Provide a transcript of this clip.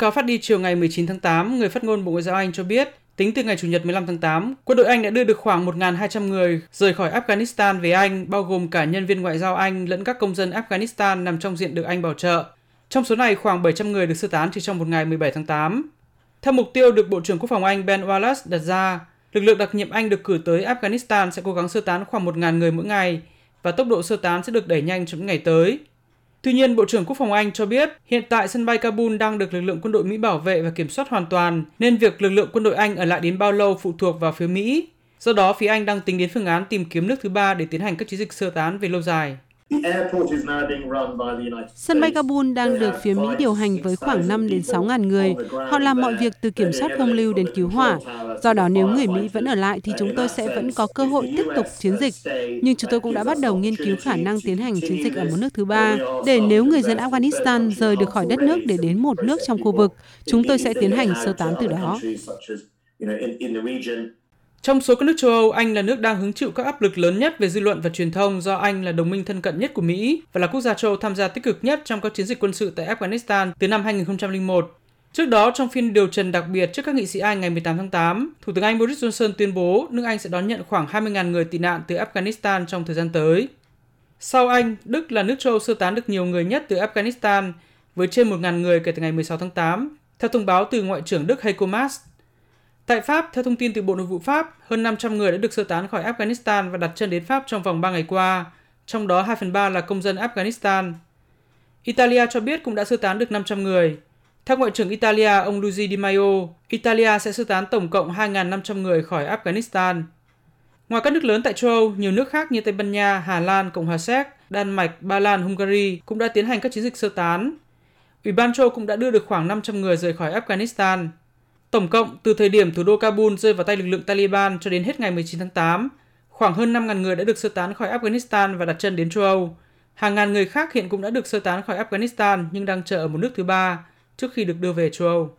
Cáo phát đi chiều ngày 19 tháng 8, người phát ngôn Bộ Ngoại giao Anh cho biết, tính từ ngày Chủ nhật 15 tháng 8, quân đội Anh đã đưa được khoảng 1.200 người rời khỏi Afghanistan về Anh, bao gồm cả nhân viên ngoại giao Anh lẫn các công dân Afghanistan nằm trong diện được Anh bảo trợ. Trong số này, khoảng 700 người được sơ tán chỉ trong một ngày 17 tháng 8. Theo mục tiêu được Bộ trưởng Quốc phòng Anh Ben Wallace đặt ra, lực lượng đặc nhiệm Anh được cử tới Afghanistan sẽ cố gắng sơ tán khoảng 1.000 người mỗi ngày và tốc độ sơ tán sẽ được đẩy nhanh trong những ngày tới. Tuy nhiên, Bộ trưởng Quốc phòng Anh cho biết hiện tại sân bay Kabul đang được lực lượng quân đội Mỹ bảo vệ và kiểm soát hoàn toàn, nên việc lực lượng quân đội Anh ở lại đến bao lâu phụ thuộc vào phía Mỹ. Do đó, phía Anh đang tính đến phương án tìm kiếm nước thứ ba để tiến hành các chiến dịch sơ tán về lâu dài. Sân bay Kabul đang được phía Mỹ điều hành với khoảng 5 đến 6 ngàn người. Họ làm mọi việc từ kiểm soát không lưu đến cứu hỏa. Do đó nếu người Mỹ vẫn ở lại thì chúng tôi sẽ vẫn có cơ hội tiếp tục chiến dịch. Nhưng chúng tôi cũng đã bắt đầu nghiên cứu khả năng tiến hành chiến dịch ở một nước thứ ba để nếu người dân Afghanistan rời được khỏi đất nước để đến một nước trong khu vực, chúng tôi sẽ tiến hành sơ tán từ đó. Trong số các nước châu Âu, Anh là nước đang hứng chịu các áp lực lớn nhất về dư luận và truyền thông do Anh là đồng minh thân cận nhất của Mỹ và là quốc gia châu Âu tham gia tích cực nhất trong các chiến dịch quân sự tại Afghanistan từ năm 2001. Trước đó, trong phiên điều trần đặc biệt trước các nghị sĩ Anh ngày 18 tháng 8, Thủ tướng Anh Boris Johnson tuyên bố nước Anh sẽ đón nhận khoảng 20.000 người tị nạn từ Afghanistan trong thời gian tới. Sau Anh, Đức là nước châu Âu sơ tán được nhiều người nhất từ Afghanistan với trên 1.000 người kể từ ngày 16 tháng 8, theo thông báo từ Ngoại trưởng Đức Heiko Maas. Tại Pháp, theo thông tin từ Bộ Nội vụ Pháp, hơn 500 người đã được sơ tán khỏi Afghanistan và đặt chân đến Pháp trong vòng 3 ngày qua, trong đó 2 phần 3 là công dân Afghanistan. Italia cho biết cũng đã sơ tán được 500 người. Theo Ngoại trưởng Italia, ông Luigi Di Maio, Italia sẽ sơ tán tổng cộng 2.500 người khỏi Afghanistan. Ngoài các nước lớn tại châu Âu, nhiều nước khác như Tây Ban Nha, Hà Lan, Cộng hòa Séc, Đan Mạch, Ba Lan, Hungary cũng đã tiến hành các chiến dịch sơ tán. Ủy ban châu cũng đã đưa được khoảng 500 người rời khỏi Afghanistan. Tổng cộng, từ thời điểm thủ đô Kabul rơi vào tay lực lượng Taliban cho đến hết ngày 19 tháng 8, khoảng hơn 5.000 người đã được sơ tán khỏi Afghanistan và đặt chân đến châu Âu. Hàng ngàn người khác hiện cũng đã được sơ tán khỏi Afghanistan nhưng đang chờ ở một nước thứ ba trước khi được đưa về châu Âu.